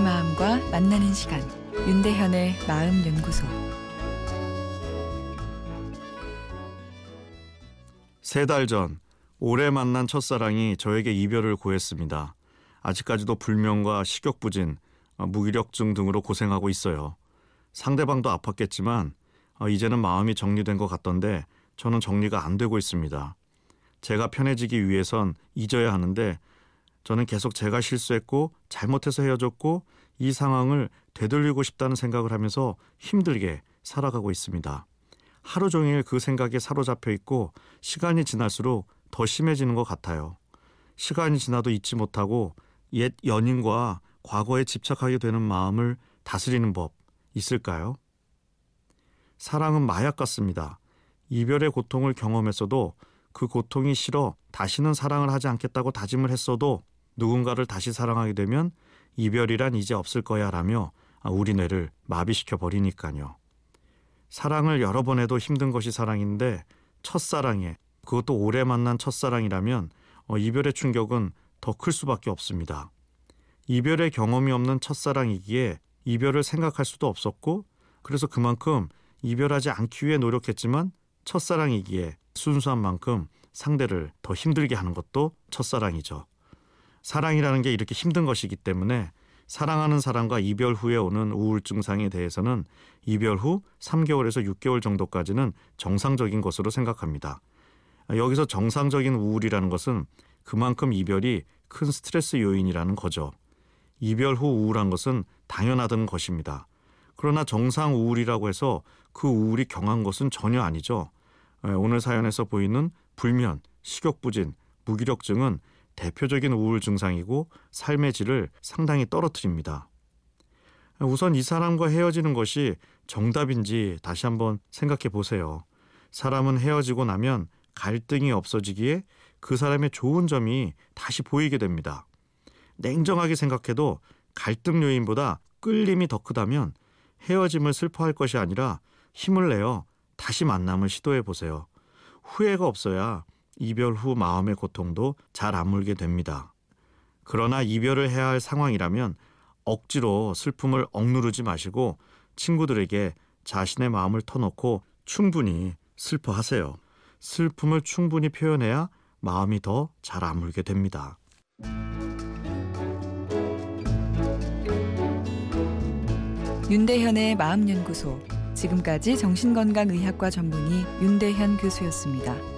만나는 시간 윤대현의 마음 연구소 세 달 전 오래 만난 첫사랑이 저에게 이별을 고했습니다. 아직까지도 불면과 식욕 부진, 어, 무기력증 등으로 고생하고 있어요. 상대방도 아팠겠지만 어, 이제는 마음이 정리된 것 같던데 저는 정리가 안 되고 있습니다. 제가 편해지기 위해선 잊어야 하는데 저는 계속 제가 실수했고 잘못해서 헤어졌고 이 상황을 되돌리고 싶다는 생각을 하면서 힘들게 살아가고 있습니다. 하루 종일 그 생각에 사로잡혀 있고 시간이 지날수록 더 심해지는 것 같아요. 시간이 지나도 잊지 못하고 옛 연인과 과거에 집착하게 되는 마음을 다스리는 법 있을까요? 사랑은 마약 같습니다. 이별의 고통을 경험했어도 그 고통이 싫어 다시는 사랑을 하지 않겠다고 다짐을 했어도 누군가를 다시 사랑하게 되면 이별이란 이제 없을 거야 라며 우리 뇌를 마비시켜 버리니까요. 사랑을 여러 번 해도 힘든 것이 사랑인데 첫사랑에 그것도 오래 만난 첫사랑이라면 어, 이별의 충격은 더 클 수밖에 없습니다. 이별의 경험이 없는 첫사랑이기에 이별을 생각할 수도 없었고 그래서 그만큼 이별하지 않기 위해 노력했지만 첫사랑이기에 순수한 만큼 상대를 더 힘들게 하는 것도 첫사랑이죠. 사랑이라는 게 이렇게 힘든 것이기 때문에 사랑하는 사람과 이별 후에 오는 우울 증 상에 대해서는 이별 후 3개월에서 6개월 정도까지는 정상적인 것으로 생각합니다. 여기서 정상적인 우울이라는 것은 그만큼 이별이 큰 스트레스 요인이라는 거죠. 이별 후 우울한 것은 당연하던 것입니다. 그러나 정상 우울이라고 해서 그 우울이 경한 것은 전혀 아니죠. 오늘 사연에서 보이는 불면, 식욕부진, 무기력증은 대표적인 우울 증상이고 삶의 질을 상당히 떨어뜨립니다. 우선 이 사람과 헤어지는 것이 정답인지 다시 한번 생각해 보세요. 사람은 헤어지고 나면 갈등이 없어지기에 그 사람의 좋은 점이 다시 보이게 됩니다. 냉정하게 생각해도 갈등 요인보다 끌림이 더 크다면 헤어짐을 슬퍼할 것이 아니라 힘을 내어 다시 만남을 시도해 보세요. 후회가 없어야 이별 후 마음의 고통도 잘 아물게 됩니다. 그러나 이별을 해야 할 상황이라면 억지로 슬픔을 억누르지 마시고 친구들에게 자신의 마음을 터놓고 충분히 슬퍼하세요. 슬픔을 충분히 표현해야 마음이 더 잘 아물게 됩니다. 윤대현의 마음연구소 지금까지 정신건강의학과 전문의 윤대현 교수였습니다.